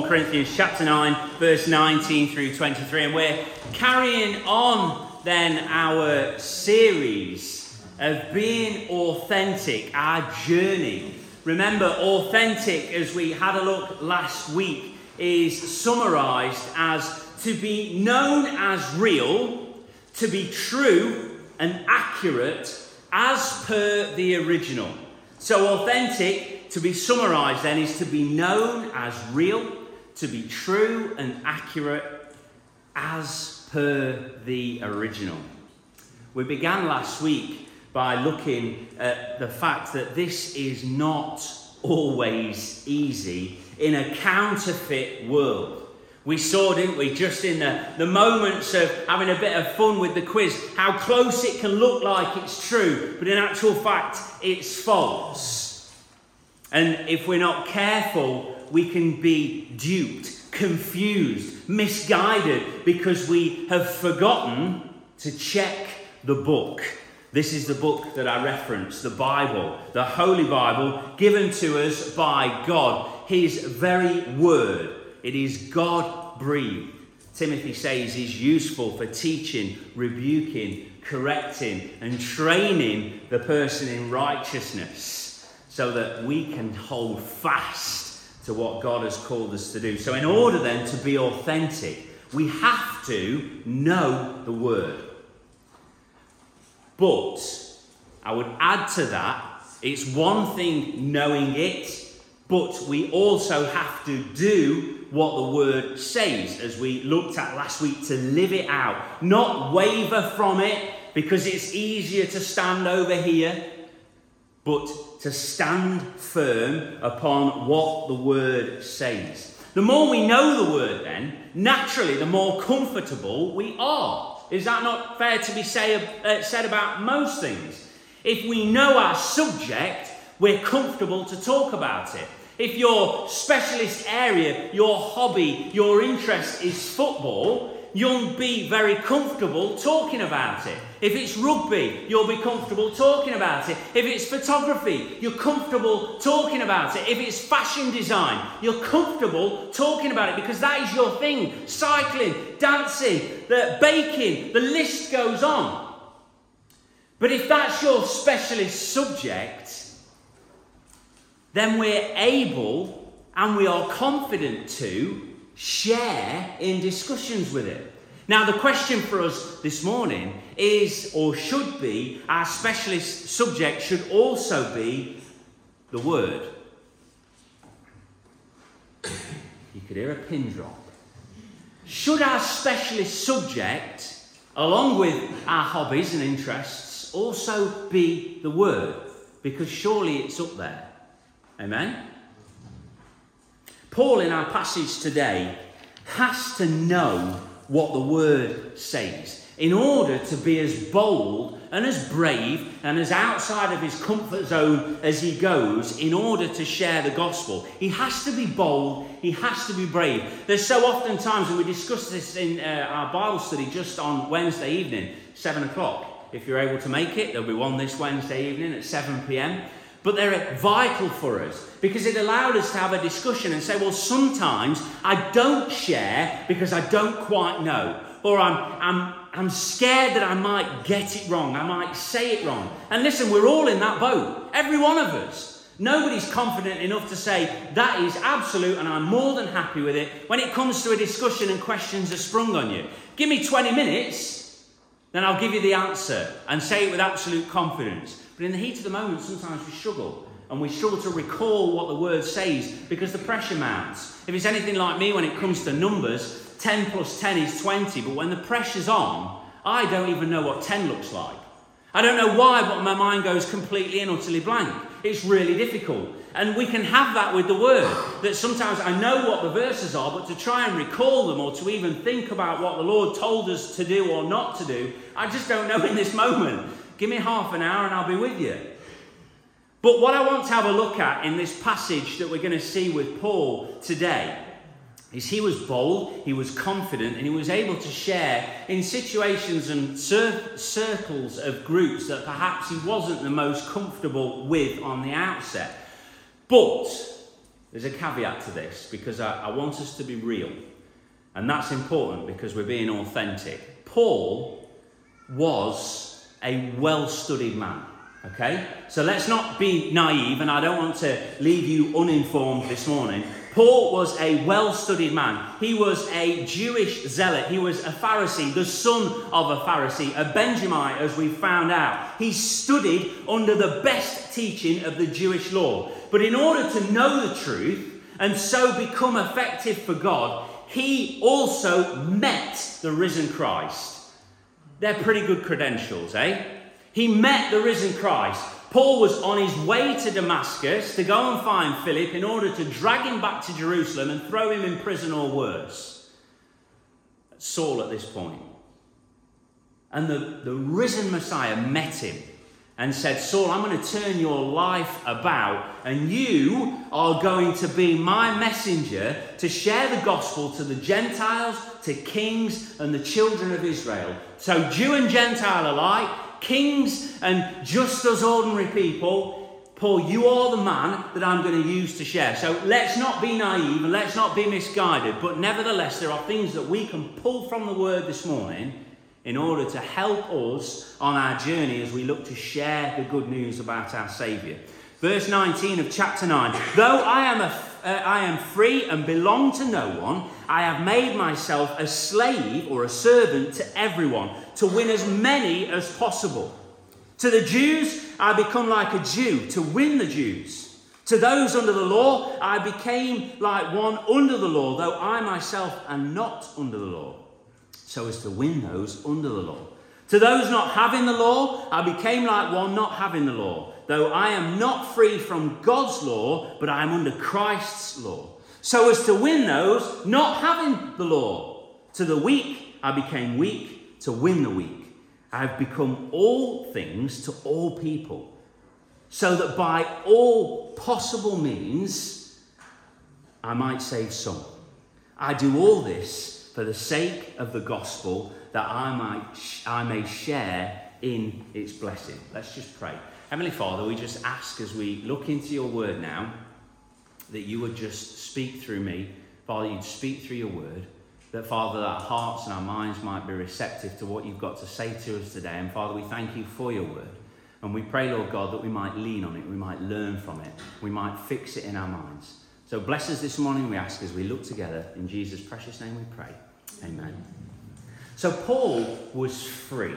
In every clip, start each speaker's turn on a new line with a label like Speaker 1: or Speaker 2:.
Speaker 1: 1 Corinthians chapter 9, verse 19 through 23. And we're carrying on then our series of being authentic, our journey. Remember, authentic, as we had a look last week, is summarized as to be known as real, to be true and accurate as per the original. So, authentic, to be summarized then, is to be known as real, to be true and accurate as per the original. We began last week by looking at the fact that this is not always easy in a counterfeit world. We saw, didn't we, just in the, the moments of having a bit of fun with the quiz, how close it can look like it's true, but in actual fact, it's false. And if we're not careful, we can be duped, confused, misguided because we have forgotten to check the book. This is the book that I reference, the Bible, the Holy Bible, given to us by God, His very word. It is God breathed. Timothy says is useful for teaching, rebuking, correcting, and training the person in righteousness so that we can hold fast to what God has called us to do. So, in order then to be authentic, we have to know the word. But I would add to that, it's one thing knowing it, but we also have to do what the word says, as we looked at last week, to live it out. Not waver from it because it's easier to stand over here, but to stand firm upon what the word says. The more we know the word, then, naturally, the more comfortable we are. Is that not fair to be say, uh, said about most things? If we know our subject, we're comfortable to talk about it. If your specialist area, your hobby, your interest is football, you'll be very comfortable talking about it. If it's rugby, you'll be comfortable talking about it. If it's photography, you're comfortable talking about it. If it's fashion design, you're comfortable talking about it because that is your thing. Cycling, dancing, the baking, the list goes on. But if that's your specialist subject, then we're able and we are confident to share in discussions with it. Now, the question for us this morning is, or should be, our specialist subject should also be the Word. You could hear a pin drop. Should our specialist subject, along with our hobbies and interests, also be the Word? Because surely it's up there. Amen? Paul, in our passage today, has to know what the word says in order to be as bold and as brave and as outside of his comfort zone as he goes in order to share the gospel. He has to be bold, he has to be brave. There's so often times, and we discussed this in uh, our Bible study just on Wednesday evening, 7 o'clock. If you're able to make it, there'll be one this Wednesday evening at 7 pm. But they're vital for us because it allowed us to have a discussion and say, well, sometimes I don't share because I don't quite know. Or I'm, I'm, I'm scared that I might get it wrong. I might say it wrong. And listen, we're all in that boat. Every one of us. Nobody's confident enough to say that is absolute and I'm more than happy with it when it comes to a discussion and questions are sprung on you. Give me 20 minutes, then I'll give you the answer and say it with absolute confidence. But in the heat of the moment, sometimes we struggle. And we struggle to recall what the word says because the pressure mounts. If it's anything like me when it comes to numbers, 10 plus 10 is 20. But when the pressure's on, I don't even know what 10 looks like. I don't know why, but my mind goes completely and utterly blank. It's really difficult. And we can have that with the word. That sometimes I know what the verses are, but to try and recall them or to even think about what the Lord told us to do or not to do, I just don't know in this moment. Give me half an hour and I'll be with you. But what I want to have a look at in this passage that we're going to see with Paul today is he was bold, he was confident, and he was able to share in situations and cir- circles of groups that perhaps he wasn't the most comfortable with on the outset. But There's a caveat to this because I, I want us to be real. And that's important because we're being authentic. Paul was a well studied man. Okay? So let's not be naive, and I don't want to leave you uninformed this morning. Paul was a well studied man. He was a Jewish zealot. He was a Pharisee, the son of a Pharisee, a Benjamite, as we found out. He studied under the best teaching of the Jewish law. But in order to know the truth and so become effective for God, he also met the risen Christ. They're pretty good credentials, eh? He met the risen Christ. Paul was on his way to Damascus to go and find Philip in order to drag him back to Jerusalem and throw him in prison or worse. Saul at this point. And the, the risen Messiah met him and said, Saul, I'm going to turn your life about, and you are going to be my messenger to share the gospel to the Gentiles, to kings, and the children of Israel. So, Jew and Gentile alike, kings and just as ordinary people, Paul, you are the man that I'm going to use to share. So let's not be naive and let's not be misguided, but nevertheless, there are things that we can pull from the word this morning in order to help us on our journey as we look to share the good news about our Saviour. Verse 19 of chapter 9 Though I am, a, uh, I am free and belong to no one, I have made myself a slave or a servant to everyone to win as many as possible. To the Jews, I become like a Jew to win the Jews. To those under the law, I became like one under the law, though I myself am not under the law, so as to win those under the law. To those not having the law, I became like one not having the law, though I am not free from God's law, but I am under Christ's law, so as to win those not having the law. To the weak, I became weak to win the weak. I have become all things to all people, so that by all possible means I might save some. I do all this for the sake of the gospel, that I might I may share in its blessing. Let's just pray. Heavenly Father, we just ask as we look into your word now that you would just speak through me. Father, you'd speak through your word that, Father, our hearts and our minds might be receptive to what you've got to say to us today. And, Father, we thank you for your word. And we pray, Lord God, that we might lean on it, we might learn from it, we might fix it in our minds. So bless us this morning, we ask, as we look together. In Jesus' precious name we pray. Amen. So Paul was free.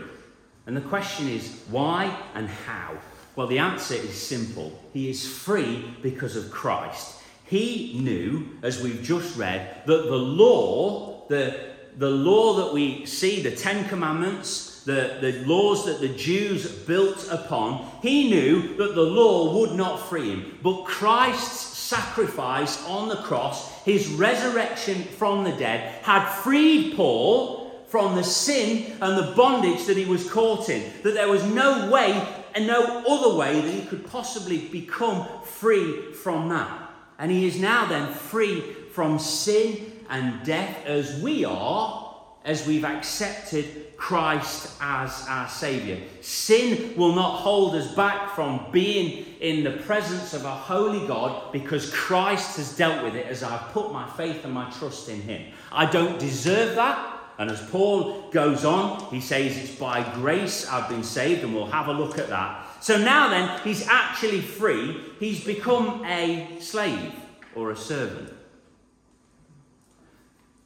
Speaker 1: And the question is, why and how? Well, the answer is simple. He is free because of Christ. He knew, as we've just read, that the law the, the law that we see, the Ten Commandments, the, the laws that the Jews built upon, he knew that the law would not free him. But Christ's sacrifice on the cross, his resurrection from the dead, had freed Paul from the sin and the bondage that he was caught in. That there was no way and no other way that he could possibly become free from that. And he is now then free from sin and death as we are, as we've accepted Christ as our Saviour. Sin will not hold us back from being in the presence of a holy God because Christ has dealt with it as I've put my faith and my trust in Him. I don't deserve that. And as Paul goes on, he says it's by grace I've been saved, and we'll have a look at that. So now then, he's actually free. He's become a slave or a servant.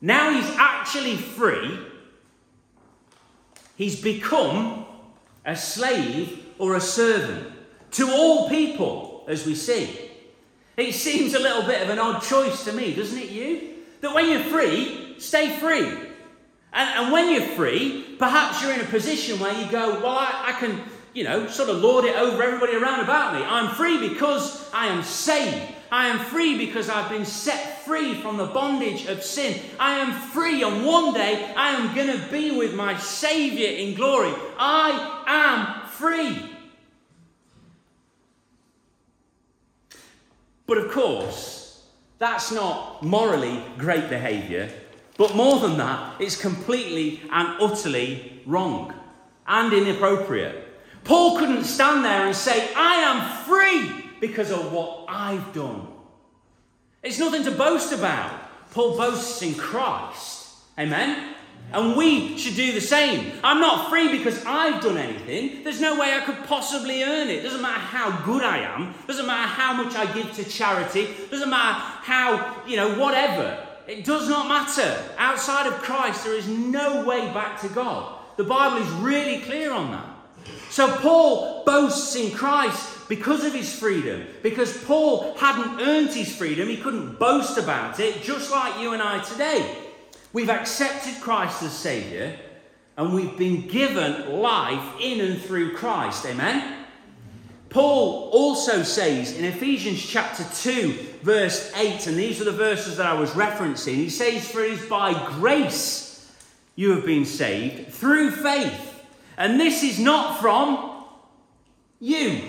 Speaker 1: Now he's actually free. He's become a slave or a servant to all people, as we see. It seems a little bit of an odd choice to me, doesn't it, you? That when you're free, stay free. And, and when you're free, perhaps you're in a position where you go, Well, I, I can, you know, sort of lord it over everybody around about me. I'm free because I am saved. I am free because I've been set free from the bondage of sin. I am free, and one day I am going to be with my Saviour in glory. I am free. But of course, that's not morally great behaviour. But more than that, it's completely and utterly wrong and inappropriate. Paul couldn't stand there and say, I am free because of what I've done. It's nothing to boast about. Paul boasts in Christ. Amen? And we should do the same. I'm not free because I've done anything. There's no way I could possibly earn it. Doesn't matter how good I am. Doesn't matter how much I give to charity. Doesn't matter how, you know, whatever. It does not matter. Outside of Christ, there is no way back to God. The Bible is really clear on that. So Paul boasts in Christ because of his freedom. Because Paul hadn't earned his freedom, he couldn't boast about it, just like you and I today. We've accepted Christ as Saviour and we've been given life in and through Christ. Amen? Paul also says in Ephesians chapter 2, verse 8, and these are the verses that I was referencing, he says, For it is by grace you have been saved through faith. And this is not from you,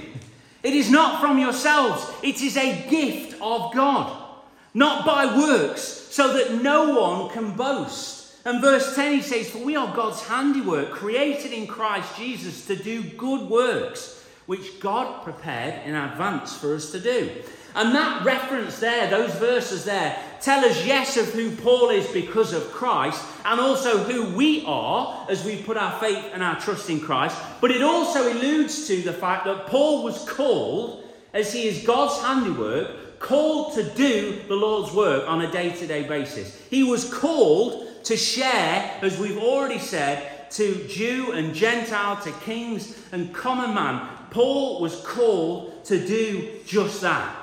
Speaker 1: it is not from yourselves, it is a gift of God, not by works so that no one can boast. And verse 10 he says, For we are God's handiwork, created in Christ Jesus to do good works, which God prepared in advance for us to do. And that reference there, those verses there, tell us, yes, of who Paul is because of Christ, and also who we are as we put our faith and our trust in Christ. But it also alludes to the fact that Paul was called, as he is God's handiwork, called to do the Lord's work on a day to day basis. He was called to share, as we've already said, to Jew and Gentile, to kings and common man. Paul was called to do just that.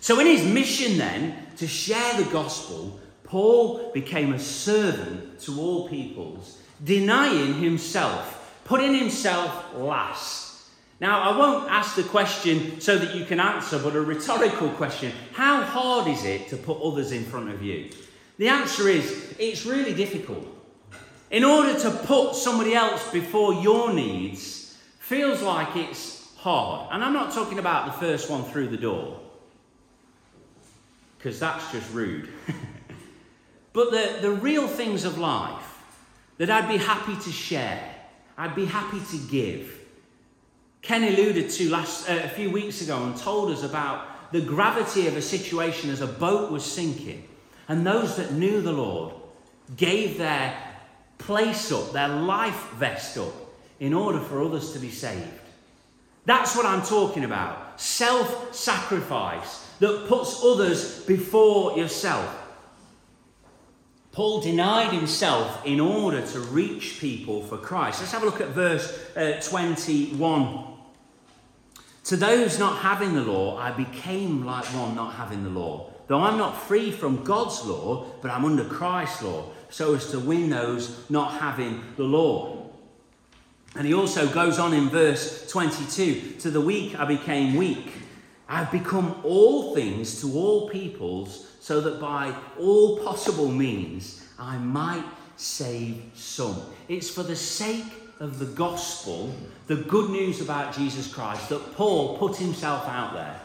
Speaker 1: So, in his mission then to share the gospel, Paul became a servant to all peoples, denying himself, putting himself last now, I won't ask the question so that you can answer, but a rhetorical question. How hard is it to put others in front of you? The answer is it's really difficult. In order to put somebody else before your needs feels like it's hard. And I'm not talking about the first one through the door, because that's just rude. but the, the real things of life that I'd be happy to share, I'd be happy to give Ken alluded to last, uh, a few weeks ago and told us about the gravity of a situation as a boat was sinking. And those that knew the Lord gave their place up, their life vest up, in order for others to be saved. That's what I'm talking about. Self sacrifice that puts others before yourself. Paul denied himself in order to reach people for Christ. Let's have a look at verse uh, 21. To those not having the law, I became like one not having the law. Though I'm not free from God's law, but I'm under Christ's law, so as to win those not having the law. And he also goes on in verse 22 To the weak I became weak. I've become all things to all peoples, so that by all possible means I might save some. It's for the sake of the gospel, the good news about Jesus Christ, that Paul put himself out there.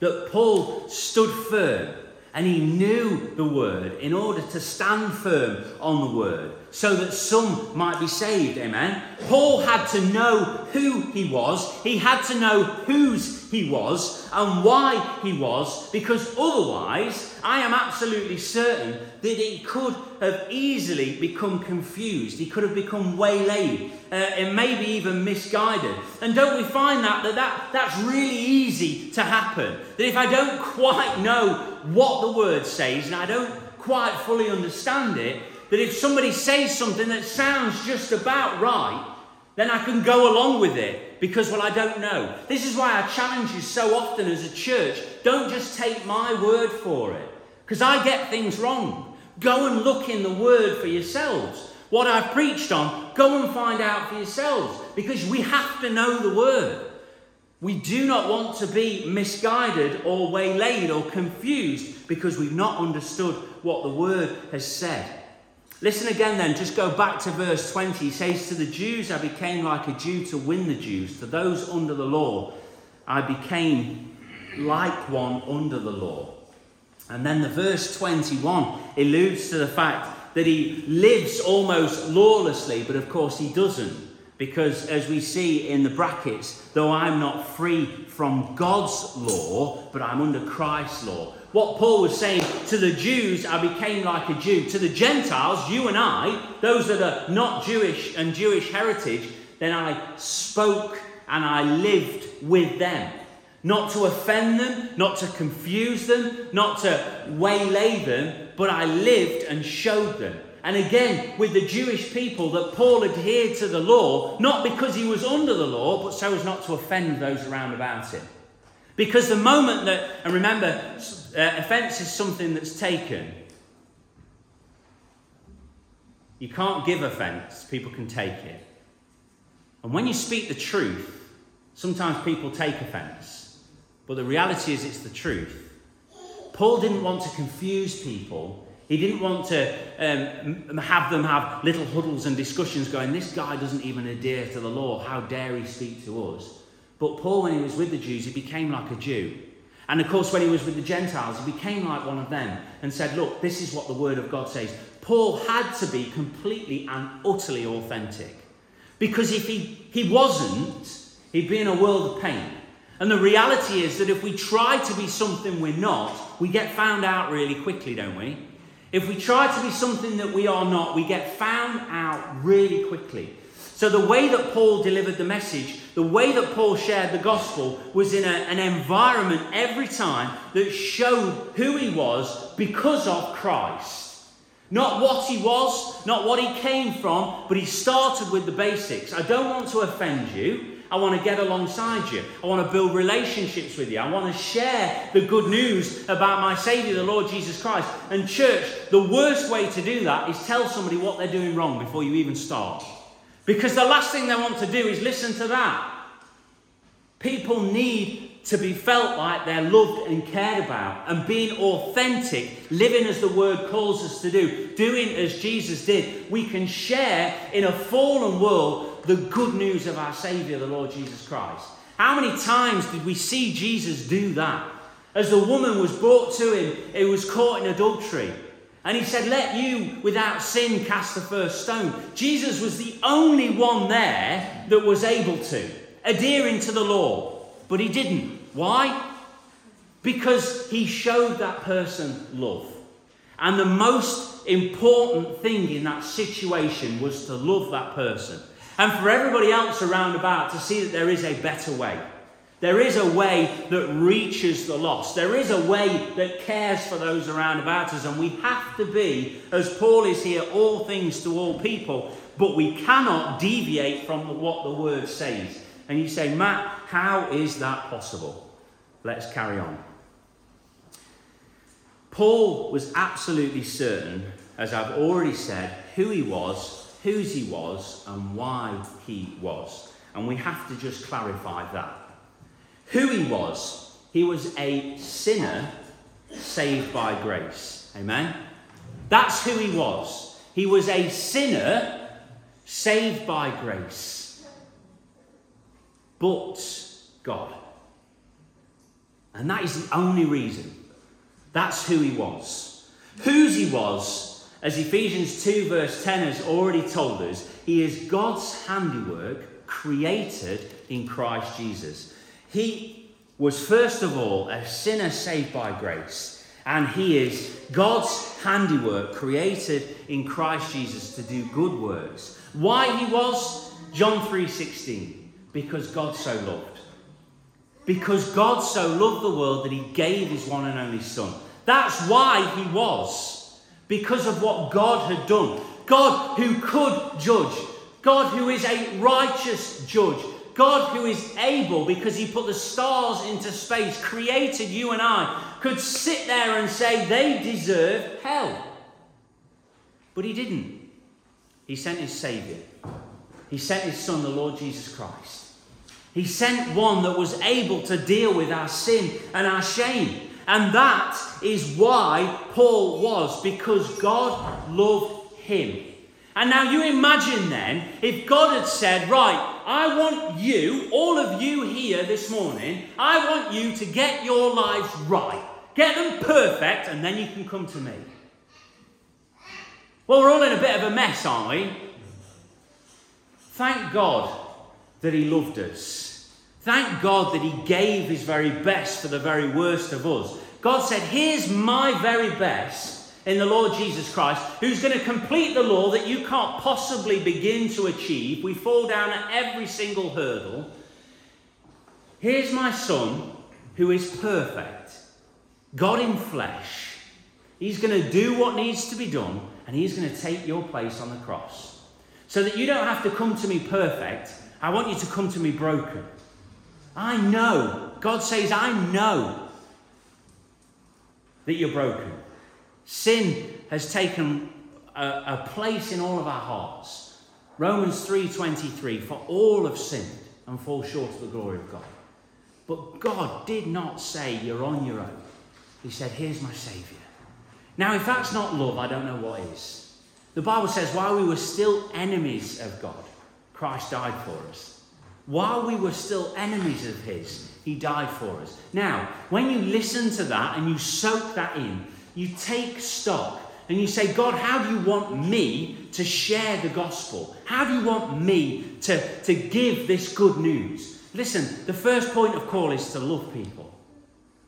Speaker 1: That Paul stood firm and he knew the word in order to stand firm on the word so that some might be saved. Amen. Paul had to know who he was, he had to know whose he was and why he was, because otherwise, I am absolutely certain that he could have easily become confused. He could have become waylaid uh, and maybe even misguided. And don't we find that, that, that that's really easy to happen? That if I don't quite know what the word says and I don't quite fully understand it, that if somebody says something that sounds just about right, then I can go along with it because, well, I don't know. This is why I challenge you so often as a church don't just take my word for it because I get things wrong. Go and look in the word for yourselves. What I've preached on, go and find out for yourselves because we have to know the word. We do not want to be misguided or waylaid or confused because we've not understood what the word has said. Listen again then, just go back to verse 20. He says, To the Jews I became like a Jew to win the Jews. To those under the law I became like one under the law. And then the verse 21 alludes to the fact that he lives almost lawlessly, but of course he doesn't. Because as we see in the brackets, though I'm not free from God's law, but I'm under Christ's law. what Paul was saying to the Jews, I became like a Jew. To the Gentiles, you and I, those that are not Jewish and Jewish heritage, then I spoke and I lived with them. Not to offend them, not to confuse them, not to waylay them, but I lived and showed them. And again, with the Jewish people, that Paul adhered to the law, not because he was under the law, but so as not to offend those around about him. Because the moment that, and remember, uh, offence is something that's taken. You can't give offence, people can take it. And when you speak the truth, sometimes people take offence. But the reality is, it's the truth. Paul didn't want to confuse people he didn't want to um, have them have little huddles and discussions going, this guy doesn't even adhere to the law. How dare he speak to us? But Paul, when he was with the Jews, he became like a Jew. And of course, when he was with the Gentiles, he became like one of them and said, Look, this is what the Word of God says. Paul had to be completely and utterly authentic. Because if he, he wasn't, he'd be in a world of pain. And the reality is that if we try to be something we're not, we get found out really quickly, don't we? If we try to be something that we are not, we get found out really quickly. So, the way that Paul delivered the message, the way that Paul shared the gospel, was in a, an environment every time that showed who he was because of Christ. Not what he was, not what he came from, but he started with the basics. I don't want to offend you. I want to get alongside you. I want to build relationships with you. I want to share the good news about my Saviour, the Lord Jesus Christ. And, church, the worst way to do that is tell somebody what they're doing wrong before you even start. Because the last thing they want to do is listen to that. People need to be felt like they're loved and cared about, and being authentic, living as the word calls us to do, doing as Jesus did. We can share in a fallen world the good news of our Saviour, the Lord Jesus Christ. How many times did we see Jesus do that? As the woman was brought to him, he was caught in adultery. And he said, Let you without sin cast the first stone. Jesus was the only one there that was able to, adhering to the law. But he didn't. Why? Because he showed that person love. And the most important thing in that situation was to love that person and for everybody else around about to see that there is a better way. There is a way that reaches the lost. There is a way that cares for those around about us. And we have to be, as Paul is here, all things to all people. But we cannot deviate from what the word says. And you say, Matt, how is that possible? Let's carry on. Paul was absolutely certain, as I've already said, who he was whose he was and why he was. And we have to just clarify that. Who he was, he was a sinner saved by grace. Amen? That's who he was. He was a sinner saved by grace. But God. And that is the only reason. That's who he was. Whose he was as Ephesians 2, verse 10 has already told us, he is God's handiwork created in Christ Jesus. He was, first of all, a sinner saved by grace, and he is God's handiwork created in Christ Jesus to do good works. Why he was? John 3:16. Because God so loved. Because God so loved the world that he gave his one and only son. That's why he was because of what God had done. God who could judge, God who is a righteous judge, God who is able, because He put the stars into space, created you and I, could sit there and say they deserve hell. But He didn't. He sent His Saviour, He sent His Son, the Lord Jesus Christ. He sent one that was able to deal with our sin and our shame. And that is why Paul was, because God loved him. And now you imagine then, if God had said, Right, I want you, all of you here this morning, I want you to get your lives right, get them perfect, and then you can come to me. Well, we're all in a bit of a mess, aren't we? Thank God that He loved us. Thank God that He gave His very best for the very worst of us. God said, Here's my very best in the Lord Jesus Christ, who's going to complete the law that you can't possibly begin to achieve. We fall down at every single hurdle. Here's my son who is perfect, God in flesh. He's going to do what needs to be done, and he's going to take your place on the cross. So that you don't have to come to me perfect, I want you to come to me broken. I know. God says, I know that you're broken. Sin has taken a, a place in all of our hearts. Romans 3:23 for all have sinned and fall short of the glory of God. But God did not say you're on your own. He said, Here's my Saviour. Now, if that's not love, I don't know what is. The Bible says, while we were still enemies of God, Christ died for us. While we were still enemies of His, He died for us. Now, when you listen to that and you soak that in, you take stock and you say, God, how do you want me to share the gospel? How do you want me to, to give this good news? Listen, the first point of call is to love people.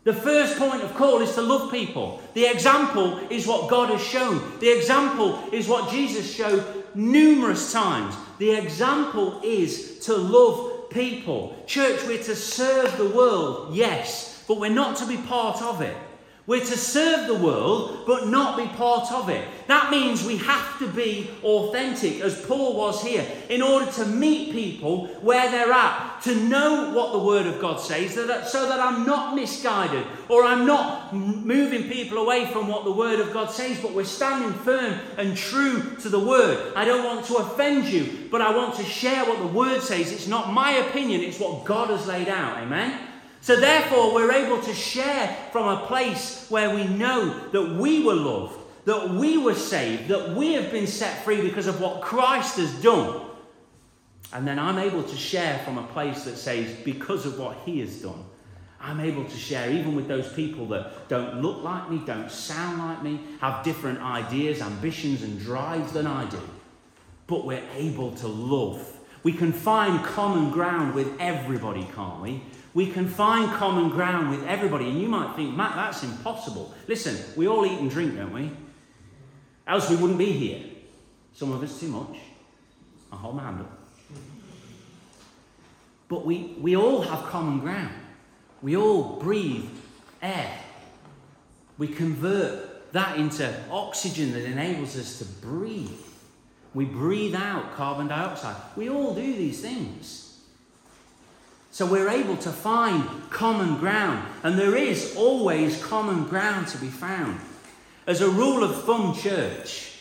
Speaker 1: The first point of call is to love people. The example is what God has shown. The example is what Jesus showed numerous times. The example is to love people. Church, we're to serve the world, yes, but we're not to be part of it. We're to serve the world, but not be part of it. That means we have to be authentic, as Paul was here, in order to meet people where they're at, to know what the Word of God says, so that, so that I'm not misguided or I'm not moving people away from what the Word of God says, but we're standing firm and true to the Word. I don't want to offend you, but I want to share what the Word says. It's not my opinion, it's what God has laid out. Amen? So, therefore, we're able to share from a place where we know that we were loved, that we were saved, that we have been set free because of what Christ has done. And then I'm able to share from a place that says, because of what He has done, I'm able to share even with those people that don't look like me, don't sound like me, have different ideas, ambitions, and drives than I do. But we're able to love. We can find common ground with everybody, can't we? We can find common ground with everybody. And you might think, Matt, that's impossible. Listen, we all eat and drink, don't we? Else we wouldn't be here. Some of us too much. I'll hold my hand up. But we, we all have common ground. We all breathe air. We convert that into oxygen that enables us to breathe. We breathe out carbon dioxide. We all do these things. So we're able to find common ground, and there is always common ground to be found. As a rule of thumb, church,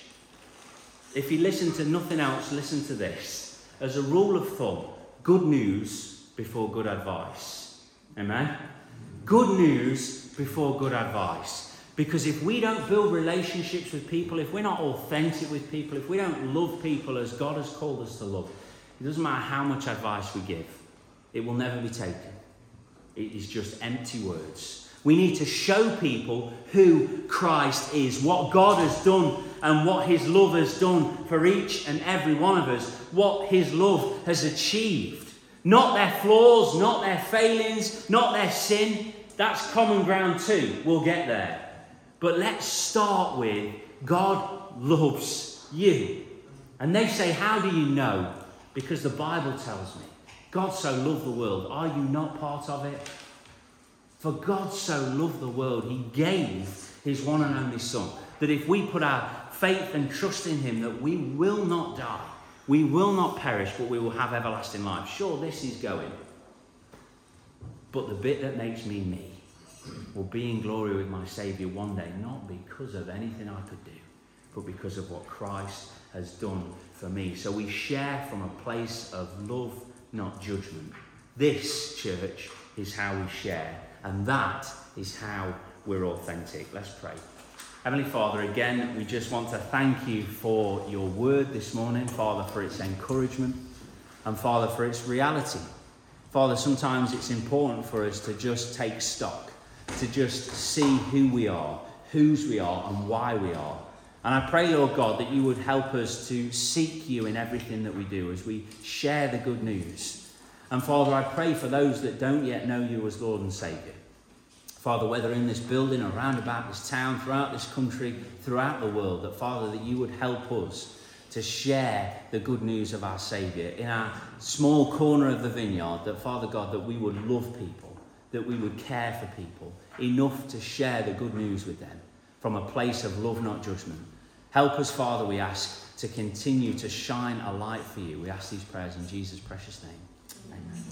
Speaker 1: if you listen to nothing else, listen to this. As a rule of thumb, good news before good advice. Amen? Good news before good advice. Because if we don't build relationships with people, if we're not authentic with people, if we don't love people as God has called us to love, it doesn't matter how much advice we give. It will never be taken. It is just empty words. We need to show people who Christ is, what God has done, and what His love has done for each and every one of us, what His love has achieved. Not their flaws, not their failings, not their sin. That's common ground too. We'll get there. But let's start with God loves you. And they say, How do you know? Because the Bible tells me. God so loved the world. Are you not part of it? For God so loved the world, He gave His one and only Son. That if we put our faith and trust in Him, that we will not die, we will not perish, but we will have everlasting life. Sure, this is going. But the bit that makes me me will be in glory with my Saviour one day, not because of anything I could do, but because of what Christ has done for me. So we share from a place of love not judgment. This, church, is how we share, and that is how we're authentic. Let's pray. Heavenly Father, again, we just want to thank you for your word this morning, Father, for its encouragement, and Father, for its reality. Father, sometimes it's important for us to just take stock, to just see who we are, whose we are, and why we are. And I pray, Lord God, that you would help us to seek you in everything that we do as we share the good news. And Father, I pray for those that don't yet know you as Lord and Saviour. Father, whether in this building, around about this town, throughout this country, throughout the world, that Father, that you would help us to share the good news of our Saviour in our small corner of the vineyard, that Father God, that we would love people, that we would care for people, enough to share the good news with them from a place of love, not judgment. Help us, Father, we ask, to continue to shine a light for you. We ask these prayers in Jesus' precious name. Amen.